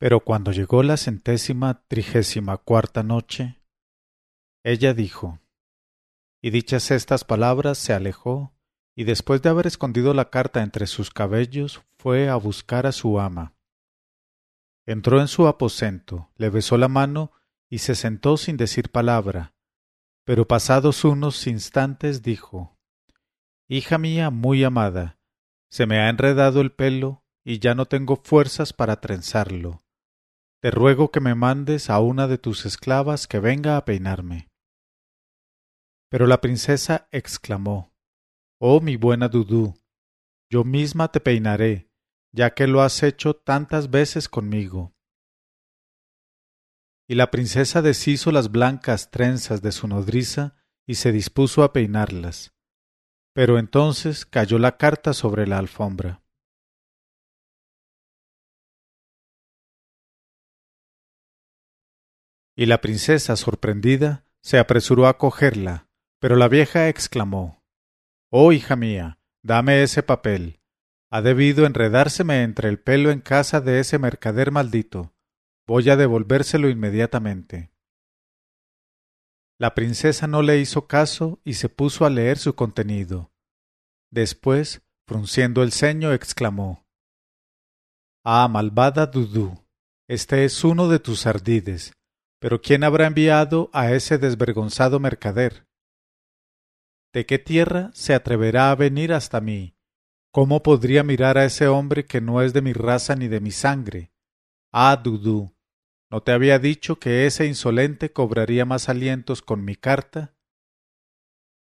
Pero cuando llegó la centésima trigésima cuarta noche, ella dijo, y dichas estas palabras se alejó, y después de haber escondido la carta entre sus cabellos, fue a buscar a su ama. Entró en su aposento, le besó la mano y se sentó sin decir palabra, pero pasados unos instantes dijo Hija mía muy amada, se me ha enredado el pelo y ya no tengo fuerzas para trenzarlo. Te ruego que me mandes a una de tus esclavas que venga a peinarme. Pero la princesa exclamó Oh mi buena Dudú, yo misma te peinaré, ya que lo has hecho tantas veces conmigo. Y la princesa deshizo las blancas trenzas de su nodriza y se dispuso a peinarlas. Pero entonces cayó la carta sobre la alfombra. Y la princesa, sorprendida, se apresuró a cogerla, pero la vieja exclamó Oh hija mía, dame ese papel. Ha debido enredárseme entre el pelo en casa de ese mercader maldito. Voy a devolvérselo inmediatamente. La princesa no le hizo caso y se puso a leer su contenido. Después, frunciendo el ceño, exclamó Ah, malvada Dudú, este es uno de tus ardides, pero ¿quién habrá enviado a ese desvergonzado mercader? ¿De qué tierra se atreverá a venir hasta mí? ¿Cómo podría mirar a ese hombre que no es de mi raza ni de mi sangre? Ah, Dudú, ¿no te había dicho que ese insolente cobraría más alientos con mi carta?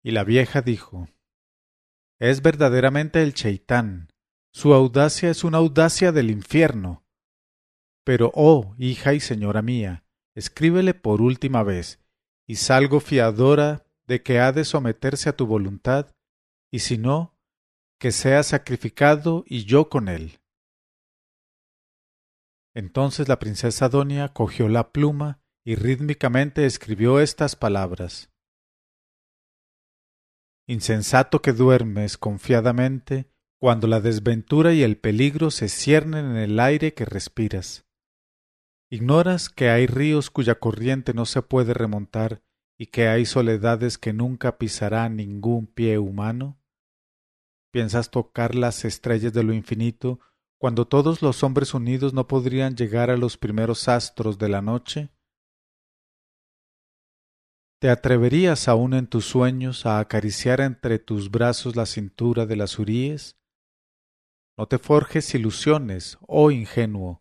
Y la vieja dijo Es verdaderamente el cheitán. Su audacia es una audacia del infierno. Pero, oh, hija y señora mía, escríbele por última vez, y salgo fiadora de que ha de someterse a tu voluntad, y si no, que sea sacrificado y yo con él. Entonces la princesa Donia cogió la pluma y rítmicamente escribió estas palabras. Insensato que duermes confiadamente cuando la desventura y el peligro se ciernen en el aire que respiras. ¿Ignoras que hay ríos cuya corriente no se puede remontar y que hay soledades que nunca pisará ningún pie humano? ¿Piensas tocar las estrellas de lo infinito cuando todos los hombres unidos no podrían llegar a los primeros astros de la noche? ¿Te atreverías aún en tus sueños a acariciar entre tus brazos la cintura de las huríes? No te forjes ilusiones, oh ingenuo,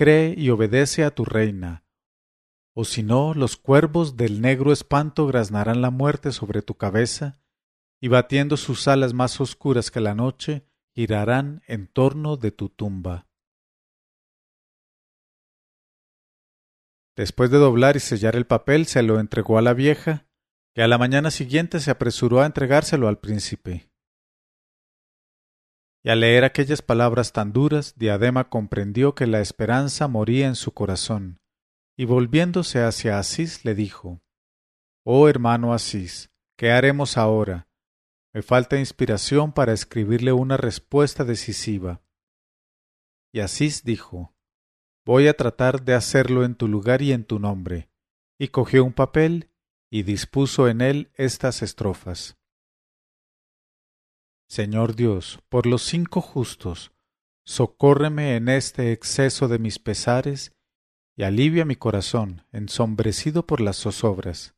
cree y obedece a tu reina, o si no, los cuervos del negro espanto graznarán la muerte sobre tu cabeza, y batiendo sus alas más oscuras que la noche, girarán en torno de tu tumba. Después de doblar y sellar el papel, se lo entregó a la vieja, que a la mañana siguiente se apresuró a entregárselo al príncipe. Y al leer aquellas palabras tan duras, Diadema comprendió que la esperanza moría en su corazón, y volviéndose hacia Asís le dijo Oh hermano Asís, ¿qué haremos ahora? Me falta inspiración para escribirle una respuesta decisiva. Y Asís dijo Voy a tratar de hacerlo en tu lugar y en tu nombre. Y cogió un papel y dispuso en él estas estrofas. Señor Dios, por los cinco justos, socórreme en este exceso de mis pesares y alivia mi corazón, ensombrecido por las zozobras.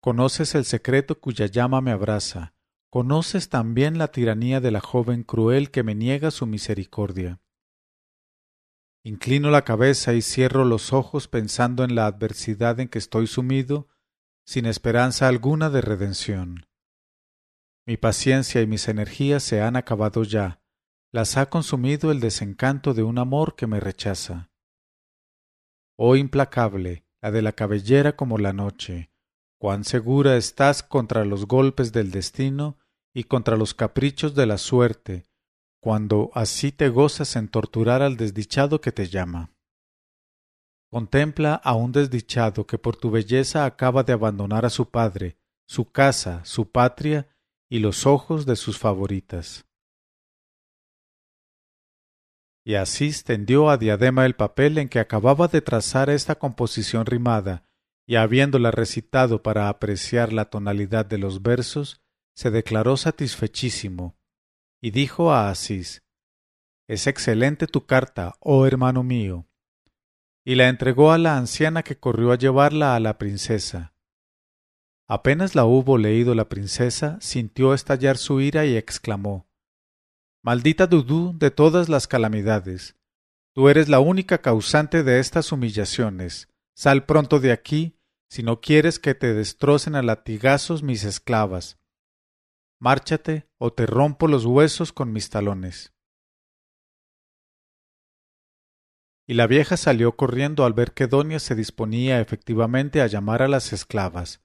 Conoces el secreto cuya llama me abraza, conoces también la tiranía de la joven cruel que me niega su misericordia. Inclino la cabeza y cierro los ojos pensando en la adversidad en que estoy sumido, sin esperanza alguna de redención. Mi paciencia y mis energías se han acabado ya, las ha consumido el desencanto de un amor que me rechaza. Oh implacable, la de la cabellera como la noche, cuán segura estás contra los golpes del destino y contra los caprichos de la suerte, cuando así te gozas en torturar al desdichado que te llama. Contempla a un desdichado que por tu belleza acaba de abandonar a su padre, su casa, su patria y los ojos de sus favoritas. y Asís tendió a Diadema el papel en que acababa de trazar esta composición rimada, y habiéndola recitado para apreciar la tonalidad de los versos, se declaró satisfechísimo, y dijo a Asís Es excelente tu carta, oh hermano mío. Y la entregó a la anciana que corrió a llevarla a la princesa. Apenas la hubo leído la princesa, sintió estallar su ira y exclamó Maldita Dudú de todas las calamidades. Tú eres la única causante de estas humillaciones. Sal pronto de aquí, si no quieres que te destrocen a latigazos mis esclavas. Márchate, o te rompo los huesos con mis talones. Y la vieja salió corriendo al ver que Donia se disponía efectivamente a llamar a las esclavas,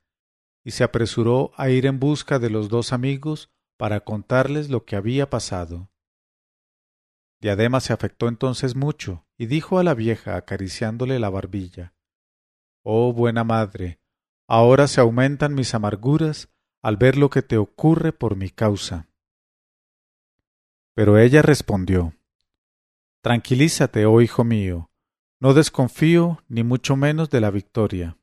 y se apresuró a ir en busca de los dos amigos para contarles lo que había pasado. Diadema se afectó entonces mucho y dijo a la vieja acariciándole la barbilla Oh buena madre, ahora se aumentan mis amarguras al ver lo que te ocurre por mi causa. Pero ella respondió Tranquilízate, oh hijo mío, no desconfío ni mucho menos de la victoria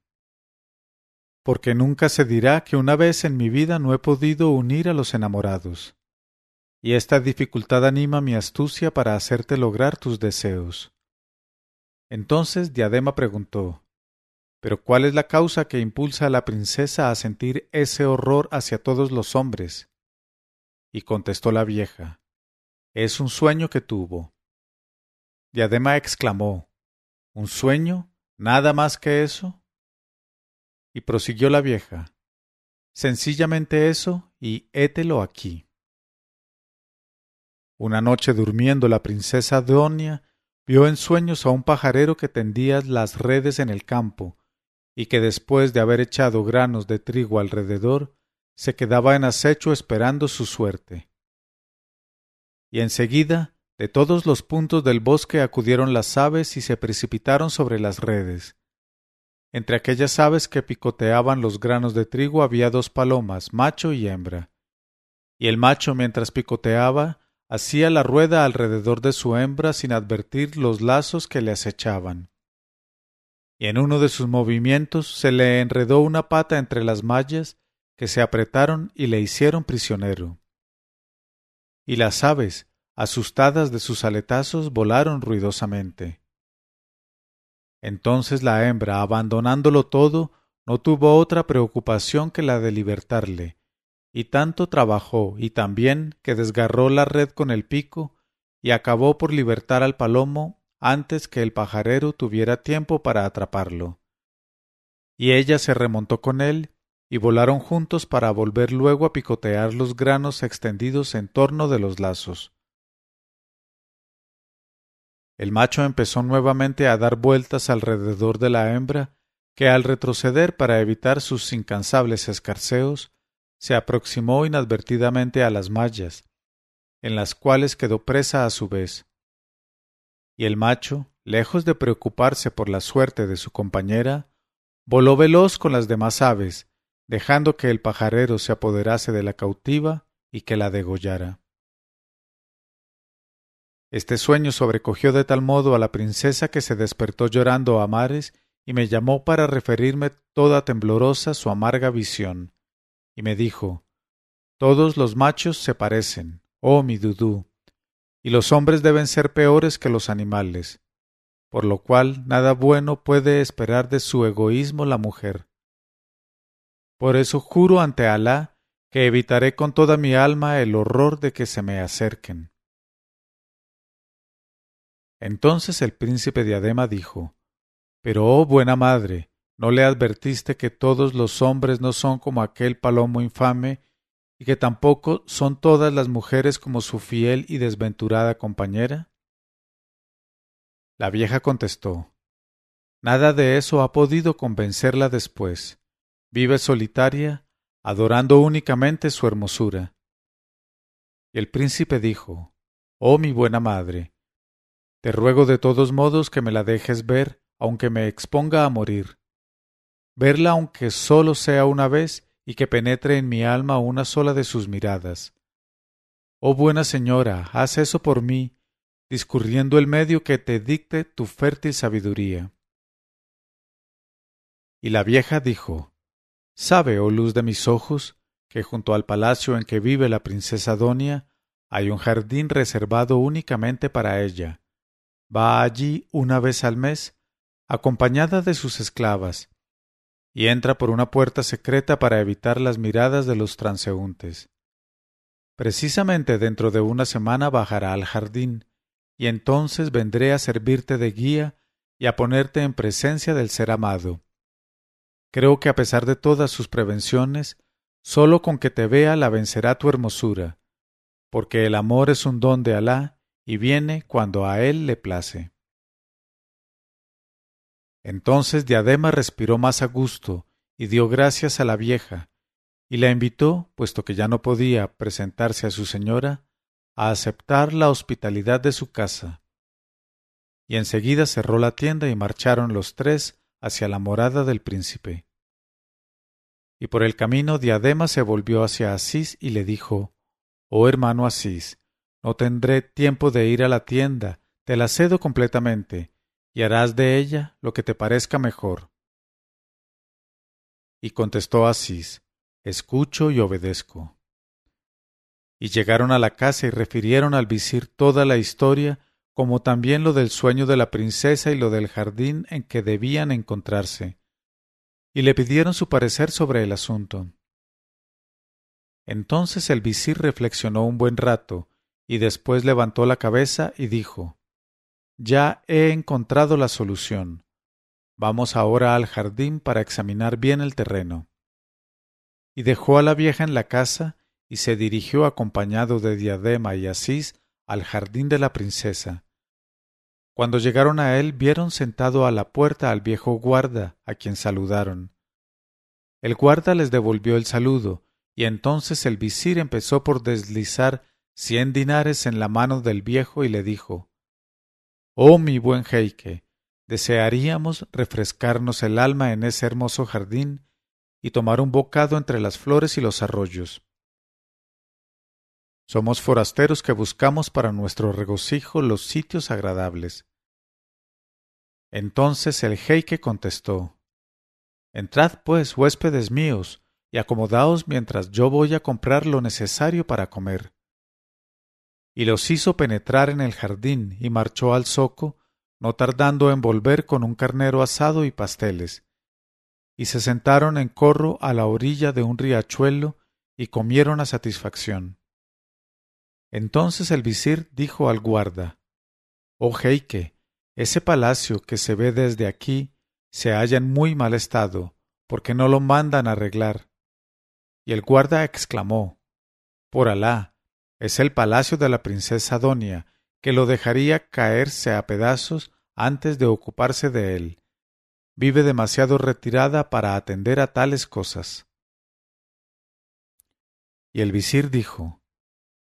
porque nunca se dirá que una vez en mi vida no he podido unir a los enamorados. Y esta dificultad anima mi astucia para hacerte lograr tus deseos. Entonces Diadema preguntó Pero ¿cuál es la causa que impulsa a la princesa a sentir ese horror hacia todos los hombres? Y contestó la vieja Es un sueño que tuvo. Diadema exclamó ¿Un sueño? ¿Nada más que eso? Y prosiguió la vieja. Sencillamente eso, y hételo aquí. Una noche durmiendo la princesa Donia vio en sueños a un pajarero que tendía las redes en el campo, y que después de haber echado granos de trigo alrededor, se quedaba en acecho esperando su suerte. Y enseguida, de todos los puntos del bosque acudieron las aves y se precipitaron sobre las redes, entre aquellas aves que picoteaban los granos de trigo había dos palomas, macho y hembra. Y el macho, mientras picoteaba, hacía la rueda alrededor de su hembra sin advertir los lazos que le acechaban. Y en uno de sus movimientos se le enredó una pata entre las mallas que se apretaron y le hicieron prisionero. Y las aves, asustadas de sus aletazos, volaron ruidosamente. Entonces la hembra, abandonándolo todo, no tuvo otra preocupación que la de libertarle, y tanto trabajó y también que desgarró la red con el pico y acabó por libertar al palomo antes que el pajarero tuviera tiempo para atraparlo. Y ella se remontó con él y volaron juntos para volver luego a picotear los granos extendidos en torno de los lazos. El macho empezó nuevamente a dar vueltas alrededor de la hembra, que al retroceder para evitar sus incansables escarceos, se aproximó inadvertidamente a las mallas, en las cuales quedó presa a su vez. Y el macho, lejos de preocuparse por la suerte de su compañera, voló veloz con las demás aves, dejando que el pajarero se apoderase de la cautiva y que la degollara. Este sueño sobrecogió de tal modo a la princesa que se despertó llorando a mares y me llamó para referirme toda temblorosa su amarga visión, y me dijo Todos los machos se parecen, oh mi Dudú, y los hombres deben ser peores que los animales, por lo cual nada bueno puede esperar de su egoísmo la mujer. Por eso juro ante Alá que evitaré con toda mi alma el horror de que se me acerquen. Entonces el príncipe Diadema dijo Pero, oh buena madre, ¿no le advertiste que todos los hombres no son como aquel palomo infame, y que tampoco son todas las mujeres como su fiel y desventurada compañera? La vieja contestó Nada de eso ha podido convencerla después. Vive solitaria, adorando únicamente su hermosura. Y el príncipe dijo Oh mi buena madre, te ruego de todos modos que me la dejes ver, aunque me exponga a morir. Verla aunque solo sea una vez y que penetre en mi alma una sola de sus miradas. Oh buena señora, haz eso por mí, discurriendo el medio que te dicte tu fértil sabiduría. Y la vieja dijo, Sabe, oh luz de mis ojos, que junto al palacio en que vive la princesa Donia hay un jardín reservado únicamente para ella. Va allí una vez al mes, acompañada de sus esclavas, y entra por una puerta secreta para evitar las miradas de los transeúntes. Precisamente dentro de una semana bajará al jardín, y entonces vendré a servirte de guía y a ponerte en presencia del ser amado. Creo que a pesar de todas sus prevenciones, sólo con que te vea la vencerá tu hermosura, porque el amor es un don de Alá y viene cuando a él le place. Entonces Diadema respiró más a gusto y dio gracias a la vieja, y la invitó, puesto que ya no podía presentarse a su señora, a aceptar la hospitalidad de su casa. Y enseguida cerró la tienda y marcharon los tres hacia la morada del príncipe. Y por el camino Diadema se volvió hacia Asís y le dijo Oh hermano Asís, no tendré tiempo de ir a la tienda, te la cedo completamente, y harás de ella lo que te parezca mejor. Y contestó Asís, Escucho y obedezco. Y llegaron a la casa y refirieron al visir toda la historia, como también lo del sueño de la princesa y lo del jardín en que debían encontrarse, y le pidieron su parecer sobre el asunto. Entonces el visir reflexionó un buen rato, y después levantó la cabeza y dijo ya he encontrado la solución. Vamos ahora al jardín para examinar bien el terreno. Y dejó a la vieja en la casa y se dirigió acompañado de Diadema y Asís al jardín de la princesa. Cuando llegaron a él vieron sentado a la puerta al viejo guarda, a quien saludaron. El guarda les devolvió el saludo, y entonces el visir empezó por deslizar cien dinares en la mano del viejo y le dijo Oh mi buen Heike, desearíamos refrescarnos el alma en ese hermoso jardín y tomar un bocado entre las flores y los arroyos. Somos forasteros que buscamos para nuestro regocijo los sitios agradables. Entonces el Heike contestó Entrad, pues, huéspedes míos, y acomodaos mientras yo voy a comprar lo necesario para comer y los hizo penetrar en el jardín y marchó al zoco, no tardando en volver con un carnero asado y pasteles. Y se sentaron en corro a la orilla de un riachuelo y comieron a satisfacción. Entonces el visir dijo al guarda Oh jeique, ese palacio que se ve desde aquí se halla en muy mal estado, porque no lo mandan arreglar. Y el guarda exclamó Por Alá, es el palacio de la princesa Donia, que lo dejaría caerse a pedazos antes de ocuparse de él. Vive demasiado retirada para atender a tales cosas. Y el visir dijo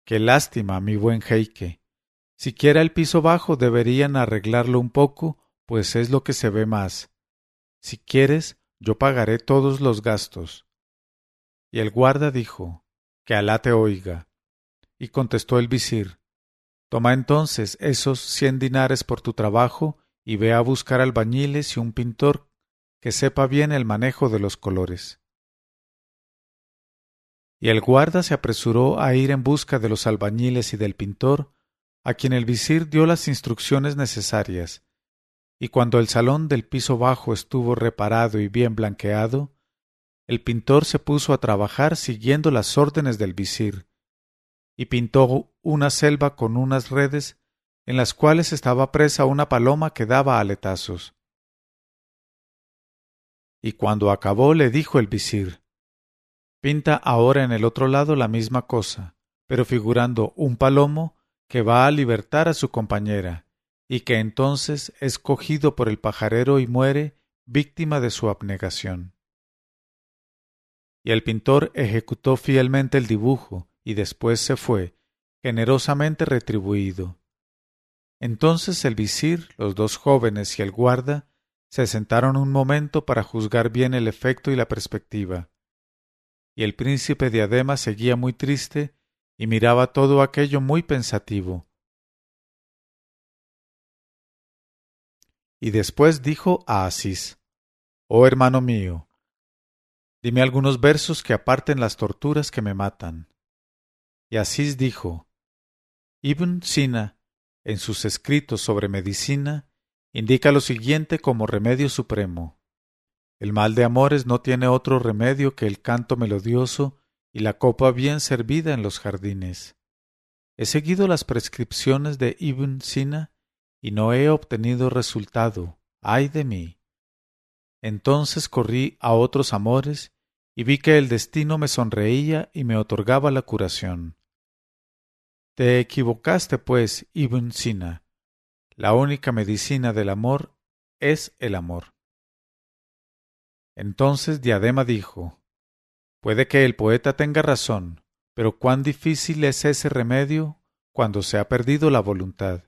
Qué lástima, mi buen jeique. Siquiera el piso bajo deberían arreglarlo un poco, pues es lo que se ve más. Si quieres, yo pagaré todos los gastos. Y el guarda dijo Que Alá te oiga. Y contestó el visir Toma entonces esos cien dinares por tu trabajo y ve a buscar albañiles y un pintor que sepa bien el manejo de los colores. Y el guarda se apresuró a ir en busca de los albañiles y del pintor, a quien el visir dio las instrucciones necesarias, y cuando el salón del piso bajo estuvo reparado y bien blanqueado, el pintor se puso a trabajar siguiendo las órdenes del visir, y pintó una selva con unas redes en las cuales estaba presa una paloma que daba aletazos. Y cuando acabó le dijo el visir Pinta ahora en el otro lado la misma cosa, pero figurando un palomo que va a libertar a su compañera, y que entonces es cogido por el pajarero y muere víctima de su abnegación. Y el pintor ejecutó fielmente el dibujo, y después se fue, generosamente retribuido. Entonces el visir, los dos jóvenes y el guarda se sentaron un momento para juzgar bien el efecto y la perspectiva. Y el príncipe diadema seguía muy triste y miraba todo aquello muy pensativo. y después dijo a Asís, Oh hermano mío, dime algunos versos que aparten las torturas que me matan. Y Asís dijo, Ibn Sina, en sus escritos sobre medicina, indica lo siguiente como remedio supremo. El mal de amores no tiene otro remedio que el canto melodioso y la copa bien servida en los jardines. He seguido las prescripciones de Ibn Sina y no he obtenido resultado. ¡Ay de mí! Entonces corrí a otros amores y vi que el destino me sonreía y me otorgaba la curación. Te equivocaste, pues, Ibn Sina. La única medicina del amor es el amor. Entonces Diadema dijo Puede que el poeta tenga razón, pero cuán difícil es ese remedio cuando se ha perdido la voluntad.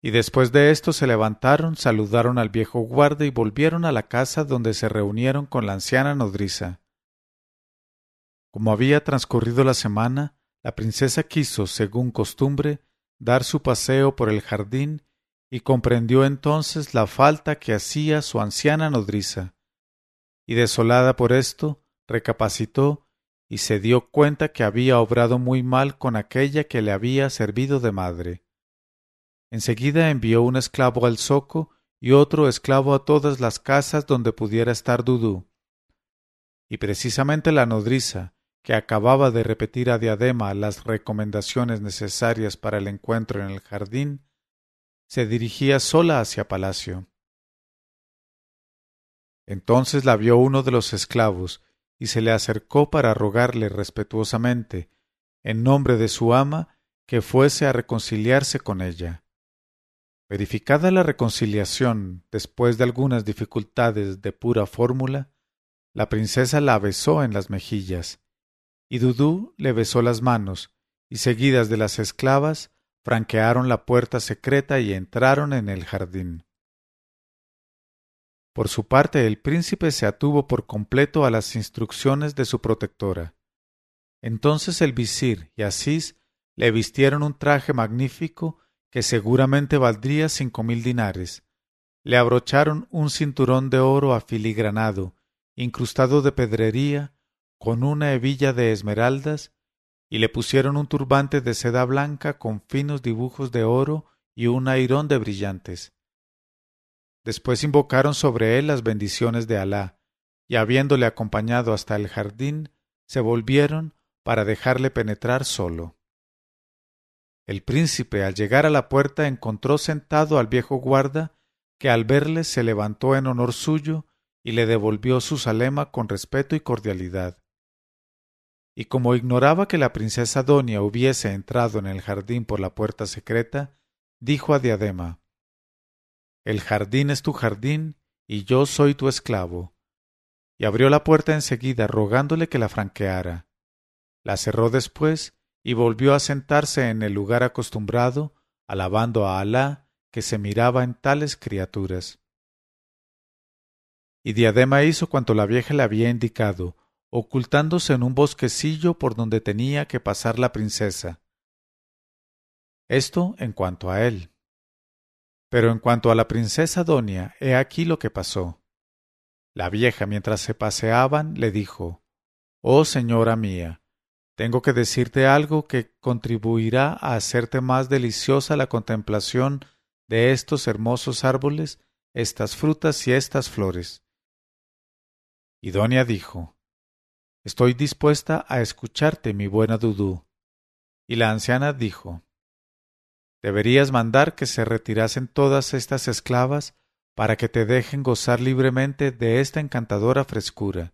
Y después de esto se levantaron, saludaron al viejo guarda y volvieron a la casa donde se reunieron con la anciana nodriza. Como había transcurrido la semana, la princesa quiso, según costumbre, dar su paseo por el jardín y comprendió entonces la falta que hacía su anciana nodriza. Y desolada por esto, recapacitó y se dio cuenta que había obrado muy mal con aquella que le había servido de madre. Enseguida envió un esclavo al zoco y otro esclavo a todas las casas donde pudiera estar Dudú. Y precisamente la nodriza, que acababa de repetir a Diadema las recomendaciones necesarias para el encuentro en el jardín, se dirigía sola hacia palacio. Entonces la vio uno de los esclavos y se le acercó para rogarle respetuosamente, en nombre de su ama, que fuese a reconciliarse con ella. Verificada la reconciliación, después de algunas dificultades de pura fórmula, la princesa la besó en las mejillas, y Dudú le besó las manos, y seguidas de las esclavas, franquearon la puerta secreta y entraron en el jardín. Por su parte, el príncipe se atuvo por completo a las instrucciones de su protectora. Entonces el visir y Asís le vistieron un traje magnífico que seguramente valdría cinco mil dinares. Le abrocharon un cinturón de oro afiligranado, incrustado de pedrería, con una hebilla de esmeraldas, y le pusieron un turbante de seda blanca con finos dibujos de oro y un airón de brillantes. Después invocaron sobre él las bendiciones de Alá, y habiéndole acompañado hasta el jardín, se volvieron para dejarle penetrar solo. El príncipe, al llegar a la puerta, encontró sentado al viejo guarda, que al verle se levantó en honor suyo y le devolvió su salema con respeto y cordialidad. Y como ignoraba que la princesa Donia hubiese entrado en el jardín por la puerta secreta, dijo a Diadema El jardín es tu jardín y yo soy tu esclavo. Y abrió la puerta enseguida rogándole que la franqueara. La cerró después y volvió a sentarse en el lugar acostumbrado, alabando a Alá que se miraba en tales criaturas. Y Diadema hizo cuanto la vieja le había indicado, ocultándose en un bosquecillo por donde tenía que pasar la princesa. Esto en cuanto a él. Pero en cuanto a la princesa Donia, he aquí lo que pasó. La vieja, mientras se paseaban, le dijo Oh señora mía, tengo que decirte algo que contribuirá a hacerte más deliciosa la contemplación de estos hermosos árboles, estas frutas y estas flores. Y Doña dijo Estoy dispuesta a escucharte, mi buena Dudú. Y la anciana dijo Deberías mandar que se retirasen todas estas esclavas para que te dejen gozar libremente de esta encantadora frescura.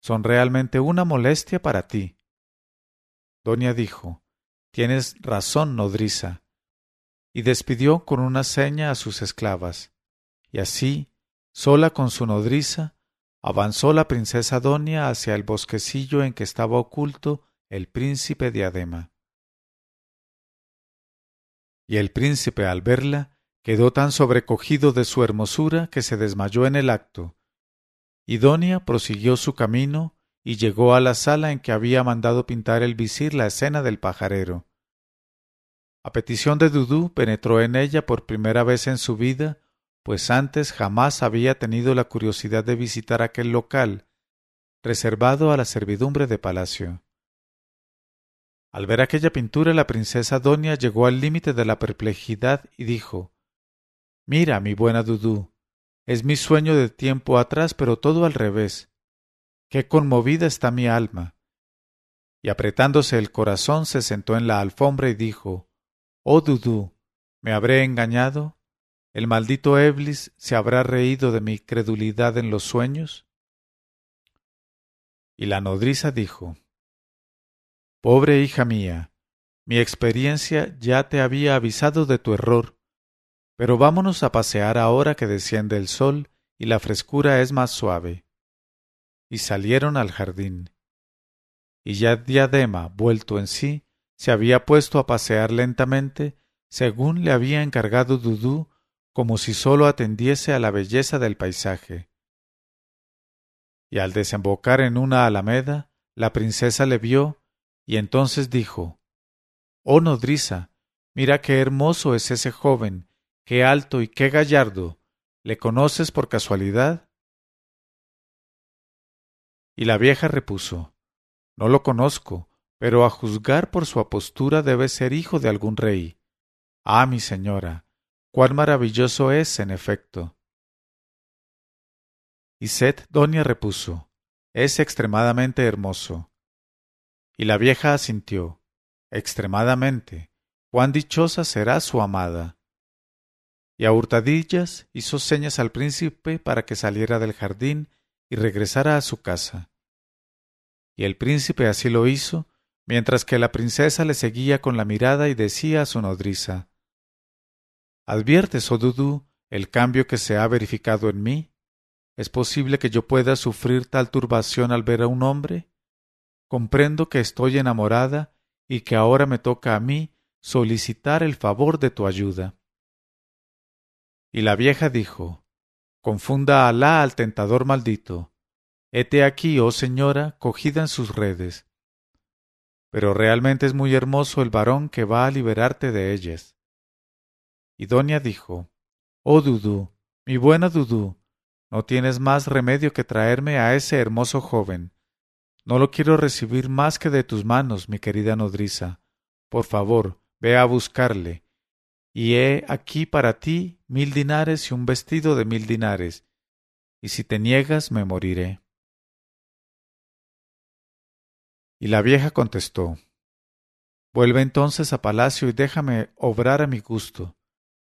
Son realmente una molestia para ti. Doña dijo Tienes razón, nodriza. Y despidió con una seña a sus esclavas. Y así, sola con su nodriza, avanzó la princesa Donia hacia el bosquecillo en que estaba oculto el príncipe diadema. Y el príncipe al verla quedó tan sobrecogido de su hermosura que se desmayó en el acto. Y Donia prosiguió su camino y llegó a la sala en que había mandado pintar el visir la escena del pajarero. A petición de Dudú penetró en ella por primera vez en su vida, pues antes jamás había tenido la curiosidad de visitar aquel local, reservado a la servidumbre de palacio. Al ver aquella pintura la princesa Donia llegó al límite de la perplejidad y dijo Mira, mi buena Dudú, es mi sueño de tiempo atrás, pero todo al revés. Qué conmovida está mi alma. Y apretándose el corazón se sentó en la alfombra y dijo Oh Dudú, ¿me habré engañado? ¿El maldito Eblis se habrá reído de mi credulidad en los sueños? Y la nodriza dijo Pobre hija mía, mi experiencia ya te había avisado de tu error, pero vámonos a pasear ahora que desciende el sol y la frescura es más suave. Y salieron al jardín. Y ya Diadema, vuelto en sí, se había puesto a pasear lentamente, según le había encargado Dudú, como si sólo atendiese a la belleza del paisaje. Y al desembocar en una alameda, la princesa le vio y entonces dijo Oh nodriza, mira qué hermoso es ese joven, qué alto y qué gallardo. ¿Le conoces por casualidad? Y la vieja repuso No lo conozco, pero a juzgar por su apostura debe ser hijo de algún rey. Ah, mi señora, cuán maravilloso es, en efecto. Y Seth Donia repuso Es extremadamente hermoso. Y la vieja asintió, extremadamente, cuán dichosa será su amada. Y a hurtadillas hizo señas al príncipe para que saliera del jardín y regresara a su casa. Y el príncipe así lo hizo, mientras que la princesa le seguía con la mirada y decía a su nodriza ¿Adviertes, oh Dudú, el cambio que se ha verificado en mí? ¿Es posible que yo pueda sufrir tal turbación al ver a un hombre? comprendo que estoy enamorada y que ahora me toca a mí solicitar el favor de tu ayuda. Y la vieja dijo Confunda Alá al tentador maldito. Hete aquí, oh señora, cogida en sus redes. Pero realmente es muy hermoso el varón que va a liberarte de ellas. Y Doña dijo Oh Dudú, mi buena Dudú, no tienes más remedio que traerme a ese hermoso joven, no lo quiero recibir más que de tus manos, mi querida nodriza. Por favor, ve a buscarle. Y he aquí para ti mil dinares y un vestido de mil dinares. Y si te niegas, me moriré. Y la vieja contestó Vuelve entonces a palacio y déjame obrar a mi gusto,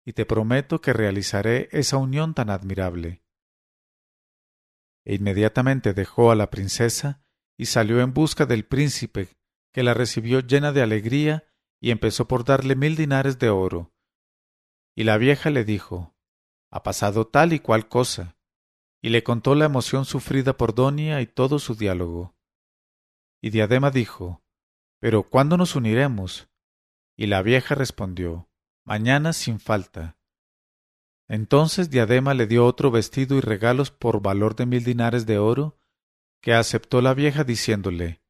y te prometo que realizaré esa unión tan admirable. E inmediatamente dejó a la princesa y salió en busca del príncipe, que la recibió llena de alegría y empezó por darle mil dinares de oro. Y la vieja le dijo Ha pasado tal y cual cosa, y le contó la emoción sufrida por Donia y todo su diálogo. Y Diadema dijo Pero ¿cuándo nos uniremos? Y la vieja respondió Mañana sin falta. Entonces Diadema le dio otro vestido y regalos por valor de mil dinares de oro, que aceptó la vieja diciéndole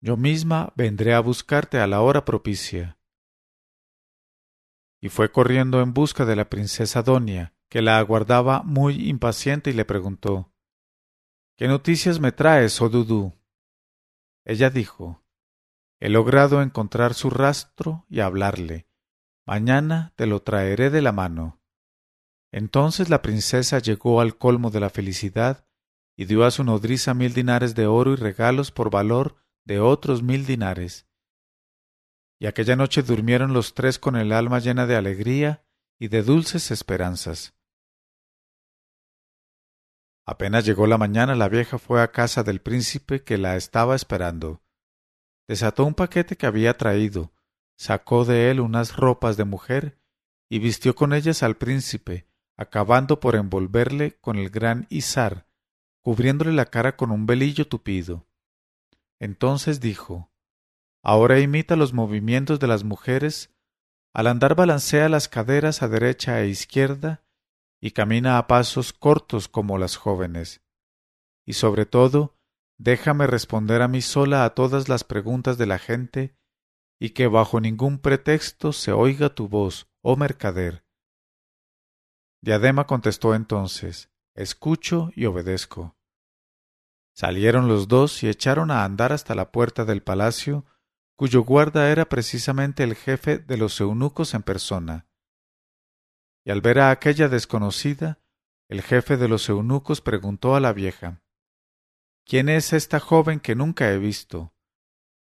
Yo misma vendré a buscarte a la hora propicia. Y fue corriendo en busca de la princesa Donia, que la aguardaba muy impaciente y le preguntó ¿Qué noticias me traes, oh Dudú? Ella dijo He logrado encontrar su rastro y hablarle. Mañana te lo traeré de la mano. Entonces la princesa llegó al colmo de la felicidad y dio a su nodriza mil dinares de oro y regalos por valor de otros mil dinares. Y aquella noche durmieron los tres con el alma llena de alegría y de dulces esperanzas. Apenas llegó la mañana, la vieja fue a casa del príncipe que la estaba esperando. Desató un paquete que había traído, sacó de él unas ropas de mujer y vistió con ellas al príncipe, acabando por envolverle con el gran izar cubriéndole la cara con un velillo tupido. Entonces dijo Ahora imita los movimientos de las mujeres, al andar balancea las caderas a derecha e izquierda y camina a pasos cortos como las jóvenes. Y sobre todo, déjame responder a mí sola a todas las preguntas de la gente y que bajo ningún pretexto se oiga tu voz, oh mercader. Diadema contestó entonces Escucho y obedezco. Salieron los dos y echaron a andar hasta la puerta del palacio, cuyo guarda era precisamente el jefe de los eunucos en persona. Y al ver a aquella desconocida, el jefe de los eunucos preguntó a la vieja ¿Quién es esta joven que nunca he visto?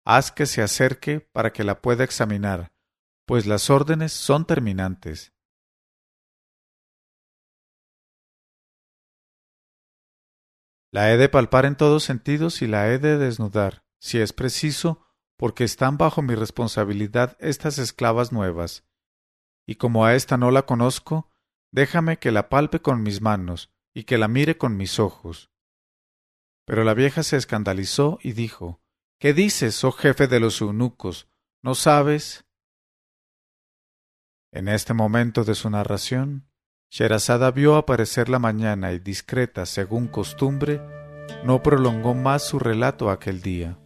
Haz que se acerque para que la pueda examinar, pues las órdenes son terminantes. La he de palpar en todos sentidos y la he de desnudar, si es preciso, porque están bajo mi responsabilidad estas esclavas nuevas. Y como a ésta no la conozco, déjame que la palpe con mis manos y que la mire con mis ojos. Pero la vieja se escandalizó y dijo ¿Qué dices, oh jefe de los eunucos? ¿No sabes? En este momento de su narración, Sherazada vio aparecer la mañana y discreta según costumbre, no prolongó más su relato aquel día.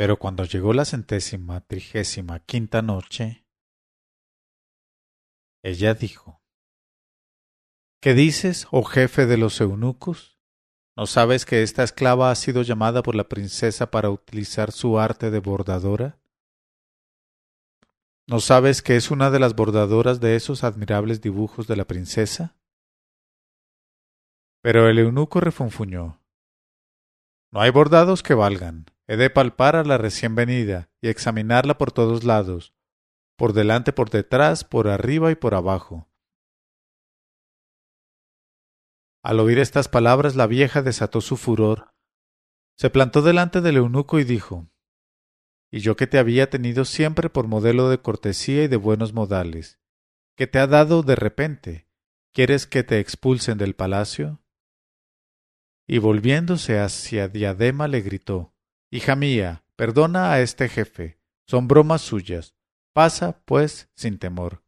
Pero cuando llegó la centésima trigésima quinta noche, ella dijo ¿Qué dices, oh jefe de los eunucos? ¿No sabes que esta esclava ha sido llamada por la princesa para utilizar su arte de bordadora? ¿No sabes que es una de las bordadoras de esos admirables dibujos de la princesa? Pero el eunuco refunfuñó. No hay bordados que valgan. He de palpar a la recién venida y examinarla por todos lados, por delante, por detrás, por arriba y por abajo. Al oír estas palabras la vieja desató su furor. Se plantó delante del eunuco y dijo Y yo que te había tenido siempre por modelo de cortesía y de buenos modales, que te ha dado de repente, ¿quieres que te expulsen del palacio? Y volviéndose hacia Diadema le gritó Hija mía, perdona a este jefe, son bromas suyas, pasa, pues, sin temor.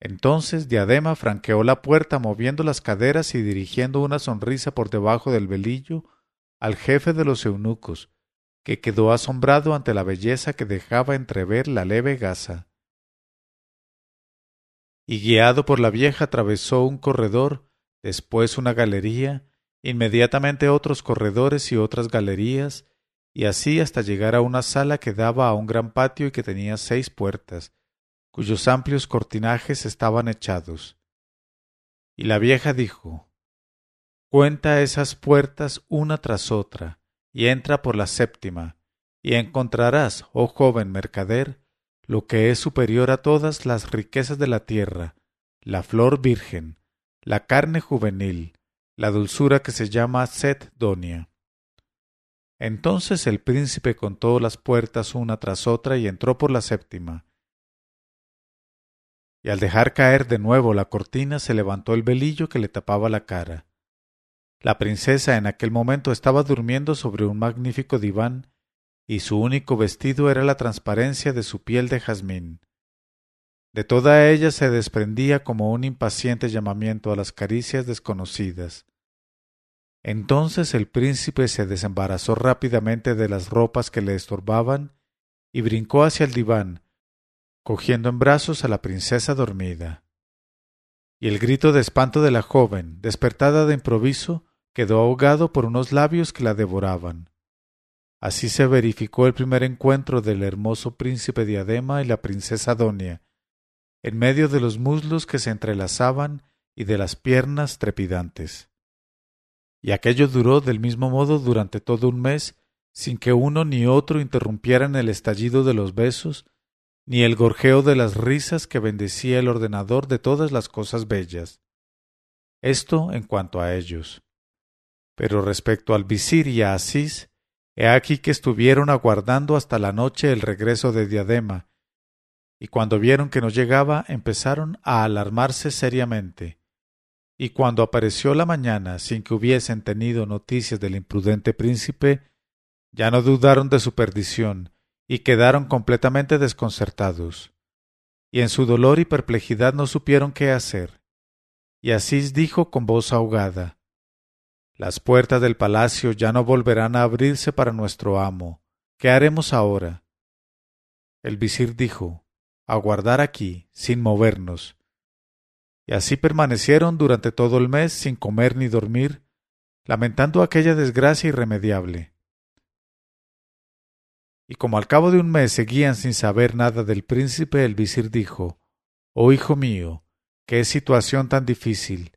Entonces Diadema franqueó la puerta moviendo las caderas y dirigiendo una sonrisa por debajo del velillo al jefe de los eunucos, que quedó asombrado ante la belleza que dejaba entrever la leve gasa. Y guiado por la vieja atravesó un corredor, después una galería, inmediatamente otros corredores y otras galerías, y así hasta llegar a una sala que daba a un gran patio y que tenía seis puertas, cuyos amplios cortinajes estaban echados. Y la vieja dijo Cuenta esas puertas una tras otra, y entra por la séptima, y encontrarás, oh joven mercader, lo que es superior a todas las riquezas de la tierra, la flor virgen, la carne juvenil, la dulzura que se llama Set Donia. Entonces el príncipe contó las puertas una tras otra y entró por la séptima, y al dejar caer de nuevo la cortina se levantó el velillo que le tapaba la cara. La princesa en aquel momento estaba durmiendo sobre un magnífico diván, y su único vestido era la transparencia de su piel de jazmín. De toda ella se desprendía como un impaciente llamamiento a las caricias desconocidas. Entonces el príncipe se desembarazó rápidamente de las ropas que le estorbaban y brincó hacia el diván, cogiendo en brazos a la princesa dormida. Y el grito de espanto de la joven, despertada de improviso, quedó ahogado por unos labios que la devoraban. Así se verificó el primer encuentro del hermoso príncipe Diadema y la princesa Donia, en medio de los muslos que se entrelazaban y de las piernas trepidantes. Y aquello duró del mismo modo durante todo un mes, sin que uno ni otro interrumpieran el estallido de los besos ni el gorjeo de las risas que bendecía el ordenador de todas las cosas bellas. Esto en cuanto a ellos. Pero respecto al visir y a Asís, he aquí que estuvieron aguardando hasta la noche el regreso de Diadema, y cuando vieron que no llegaba empezaron a alarmarse seriamente. Y cuando apareció la mañana sin que hubiesen tenido noticias del imprudente príncipe, ya no dudaron de su perdición, y quedaron completamente desconcertados. Y en su dolor y perplejidad no supieron qué hacer. Y Asís dijo con voz ahogada Las puertas del palacio ya no volverán a abrirse para nuestro amo. ¿Qué haremos ahora? El visir dijo Aguardar aquí, sin movernos. Y así permanecieron durante todo el mes sin comer ni dormir, lamentando aquella desgracia irremediable. Y como al cabo de un mes seguían sin saber nada del príncipe, el visir dijo Oh hijo mío, qué situación tan difícil.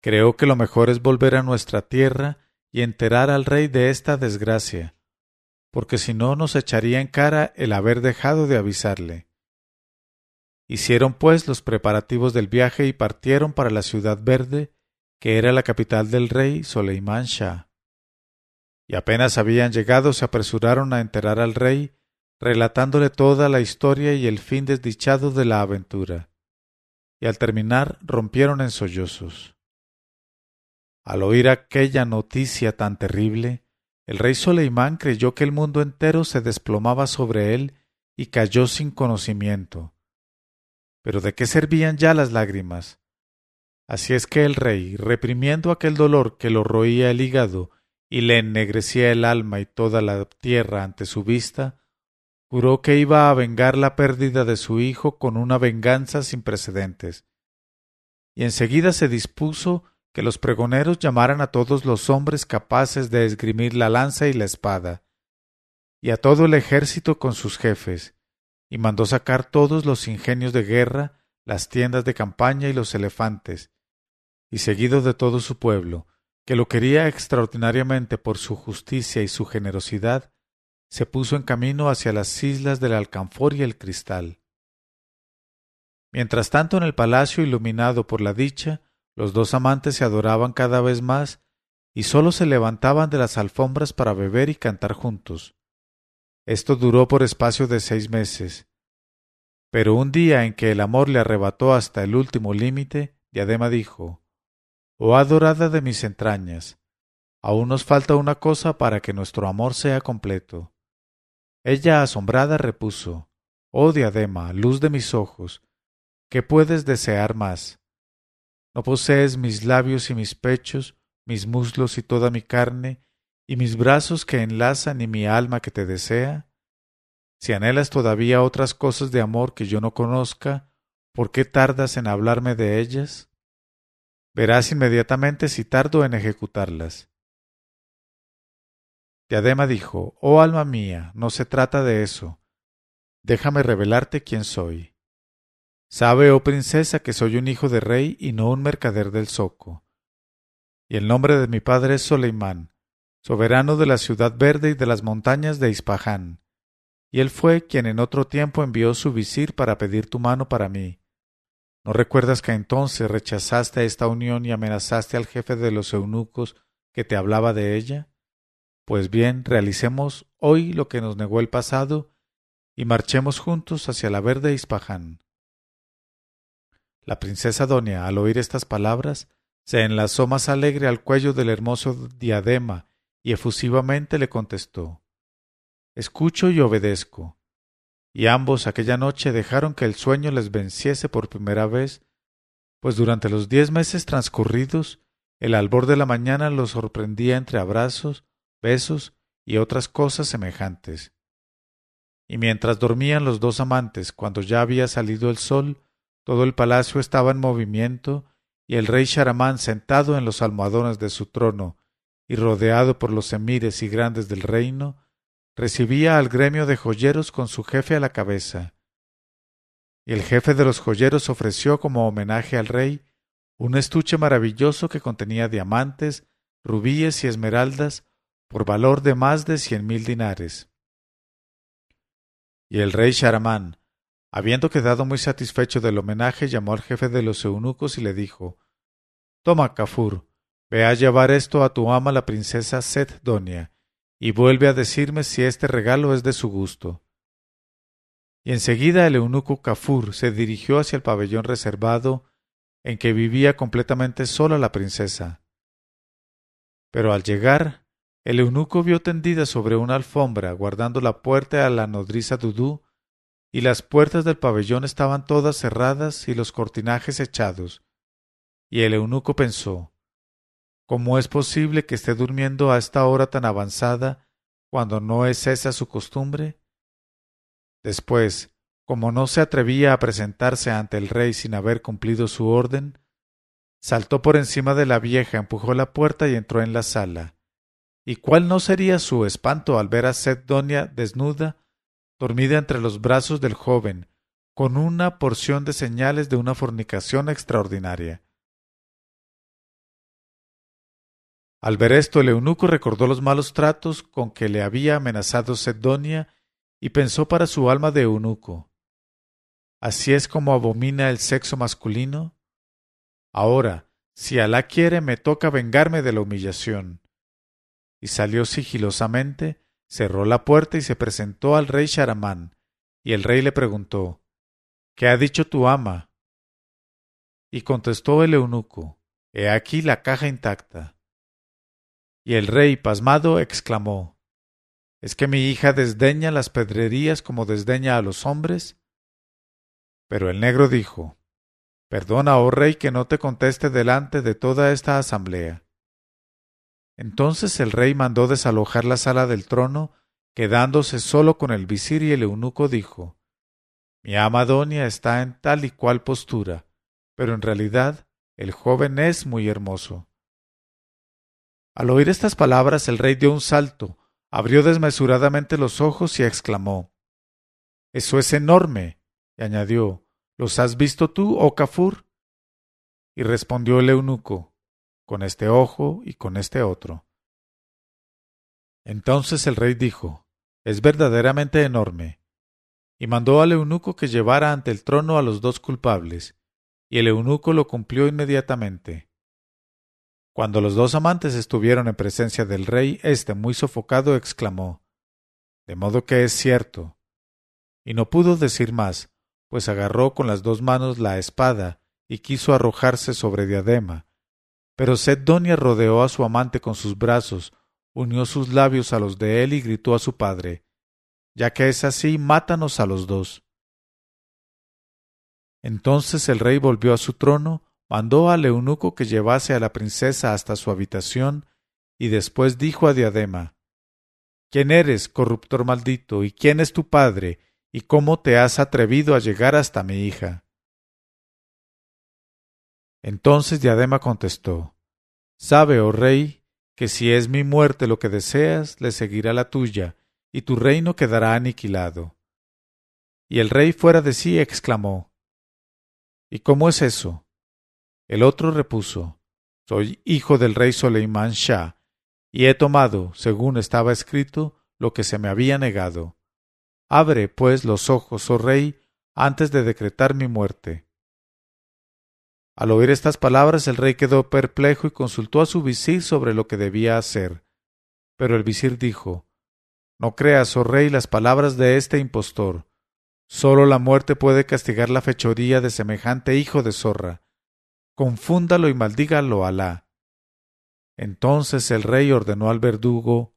Creo que lo mejor es volver a nuestra tierra y enterar al rey de esta desgracia, porque si no nos echaría en cara el haber dejado de avisarle. Hicieron pues los preparativos del viaje y partieron para la ciudad verde, que era la capital del rey Soleimán Shah y apenas habían llegado se apresuraron a enterar al rey, relatándole toda la historia y el fin desdichado de la aventura, y al terminar rompieron en sollozos. Al oír aquella noticia tan terrible, el rey Soleimán creyó que el mundo entero se desplomaba sobre él y cayó sin conocimiento. Pero ¿de qué servían ya las lágrimas? Así es que el rey, reprimiendo aquel dolor que lo roía el hígado y le ennegrecía el alma y toda la tierra ante su vista, juró que iba a vengar la pérdida de su hijo con una venganza sin precedentes. Y enseguida se dispuso que los pregoneros llamaran a todos los hombres capaces de esgrimir la lanza y la espada, y a todo el ejército con sus jefes, y mandó sacar todos los ingenios de guerra, las tiendas de campaña y los elefantes, y seguido de todo su pueblo, que lo quería extraordinariamente por su justicia y su generosidad, se puso en camino hacia las islas del alcanfor y el cristal. Mientras tanto en el palacio iluminado por la dicha, los dos amantes se adoraban cada vez más y sólo se levantaban de las alfombras para beber y cantar juntos. Esto duró por espacio de seis meses. Pero un día en que el amor le arrebató hasta el último límite, Diadema dijo Oh adorada de mis entrañas, aún nos falta una cosa para que nuestro amor sea completo. Ella asombrada repuso Oh diadema, luz de mis ojos, ¿qué puedes desear más? ¿No posees mis labios y mis pechos, mis muslos y toda mi carne, y mis brazos que enlazan y mi alma que te desea? Si anhelas todavía otras cosas de amor que yo no conozca, ¿por qué tardas en hablarme de ellas? Verás inmediatamente si tardo en ejecutarlas. Diadema dijo, Oh alma mía, no se trata de eso. Déjame revelarte quién soy. Sabe, oh princesa, que soy un hijo de rey y no un mercader del zoco. Y el nombre de mi padre es Soleimán, soberano de la ciudad verde y de las montañas de Ispahán. Y él fue quien en otro tiempo envió su visir para pedir tu mano para mí ¿No recuerdas que entonces rechazaste esta unión y amenazaste al jefe de los eunucos que te hablaba de ella? Pues bien, realicemos hoy lo que nos negó el pasado y marchemos juntos hacia la verde Ispahán. La princesa Donia, al oír estas palabras, se enlazó más alegre al cuello del hermoso diadema y efusivamente le contestó Escucho y obedezco y ambos aquella noche dejaron que el sueño les venciese por primera vez, pues durante los diez meses transcurridos el albor de la mañana los sorprendía entre abrazos, besos y otras cosas semejantes. Y mientras dormían los dos amantes, cuando ya había salido el sol, todo el palacio estaba en movimiento, y el rey Sharamán sentado en los almohadones de su trono y rodeado por los emires y grandes del reino, recibía al gremio de joyeros con su jefe a la cabeza. Y el jefe de los joyeros ofreció como homenaje al rey un estuche maravilloso que contenía diamantes, rubíes y esmeraldas por valor de más de cien mil dinares. Y el rey Sharamán, habiendo quedado muy satisfecho del homenaje, llamó al jefe de los eunucos y le dijo Toma, Kafur, ve a llevar esto a tu ama la princesa Set Donia, y vuelve a decirme si este regalo es de su gusto. Y enseguida el eunuco Kafur se dirigió hacia el pabellón reservado en que vivía completamente sola la princesa. Pero al llegar, el eunuco vio tendida sobre una alfombra, guardando la puerta a la nodriza Dudú, y las puertas del pabellón estaban todas cerradas y los cortinajes echados. Y el eunuco pensó ¿Cómo es posible que esté durmiendo a esta hora tan avanzada cuando no es esa su costumbre? Después, como no se atrevía a presentarse ante el rey sin haber cumplido su orden, saltó por encima de la vieja, empujó la puerta y entró en la sala. ¿Y cuál no sería su espanto al ver a Donia desnuda, dormida entre los brazos del joven, con una porción de señales de una fornicación extraordinaria? Al ver esto, el eunuco recordó los malos tratos con que le había amenazado Sedonia y pensó para su alma de eunuco ¿Así es como abomina el sexo masculino? Ahora, si Alá quiere, me toca vengarme de la humillación. Y salió sigilosamente, cerró la puerta y se presentó al rey Sharamán, y el rey le preguntó ¿Qué ha dicho tu ama? Y contestó el eunuco He aquí la caja intacta. Y el rey, pasmado, exclamó ¿Es que mi hija desdeña las pedrerías como desdeña a los hombres? Pero el negro dijo Perdona, oh rey, que no te conteste delante de toda esta asamblea. Entonces el rey mandó desalojar la sala del trono, quedándose solo con el visir y el eunuco dijo Mi ama Donia está en tal y cual postura, pero en realidad el joven es muy hermoso. Al oír estas palabras el rey dio un salto, abrió desmesuradamente los ojos y exclamó Eso es enorme. y añadió ¿Los has visto tú, oh Kafur? Y respondió el eunuco con este ojo y con este otro. Entonces el rey dijo Es verdaderamente enorme. Y mandó al eunuco que llevara ante el trono a los dos culpables, y el eunuco lo cumplió inmediatamente. Cuando los dos amantes estuvieron en presencia del rey, éste, muy sofocado, exclamó De modo que es cierto. Y no pudo decir más, pues agarró con las dos manos la espada y quiso arrojarse sobre Diadema. Pero Sedonia rodeó a su amante con sus brazos, unió sus labios a los de él y gritó a su padre Ya que es así, mátanos a los dos. Entonces el rey volvió a su trono, mandó al eunuco que llevase a la princesa hasta su habitación y después dijo a Diadema ¿Quién eres, corruptor maldito? ¿Y quién es tu padre? ¿Y cómo te has atrevido a llegar hasta mi hija? Entonces Diadema contestó Sabe, oh rey, que si es mi muerte lo que deseas, le seguirá la tuya, y tu reino quedará aniquilado. Y el rey fuera de sí exclamó ¿Y cómo es eso? El otro repuso Soy hijo del rey Soleimán Shah, y he tomado, según estaba escrito, lo que se me había negado. Abre, pues, los ojos, oh rey, antes de decretar mi muerte. Al oír estas palabras el rey quedó perplejo y consultó a su visir sobre lo que debía hacer. Pero el visir dijo No creas, oh rey, las palabras de este impostor. Sólo la muerte puede castigar la fechoría de semejante hijo de zorra confúndalo y maldígalo Alá. Entonces el rey ordenó al verdugo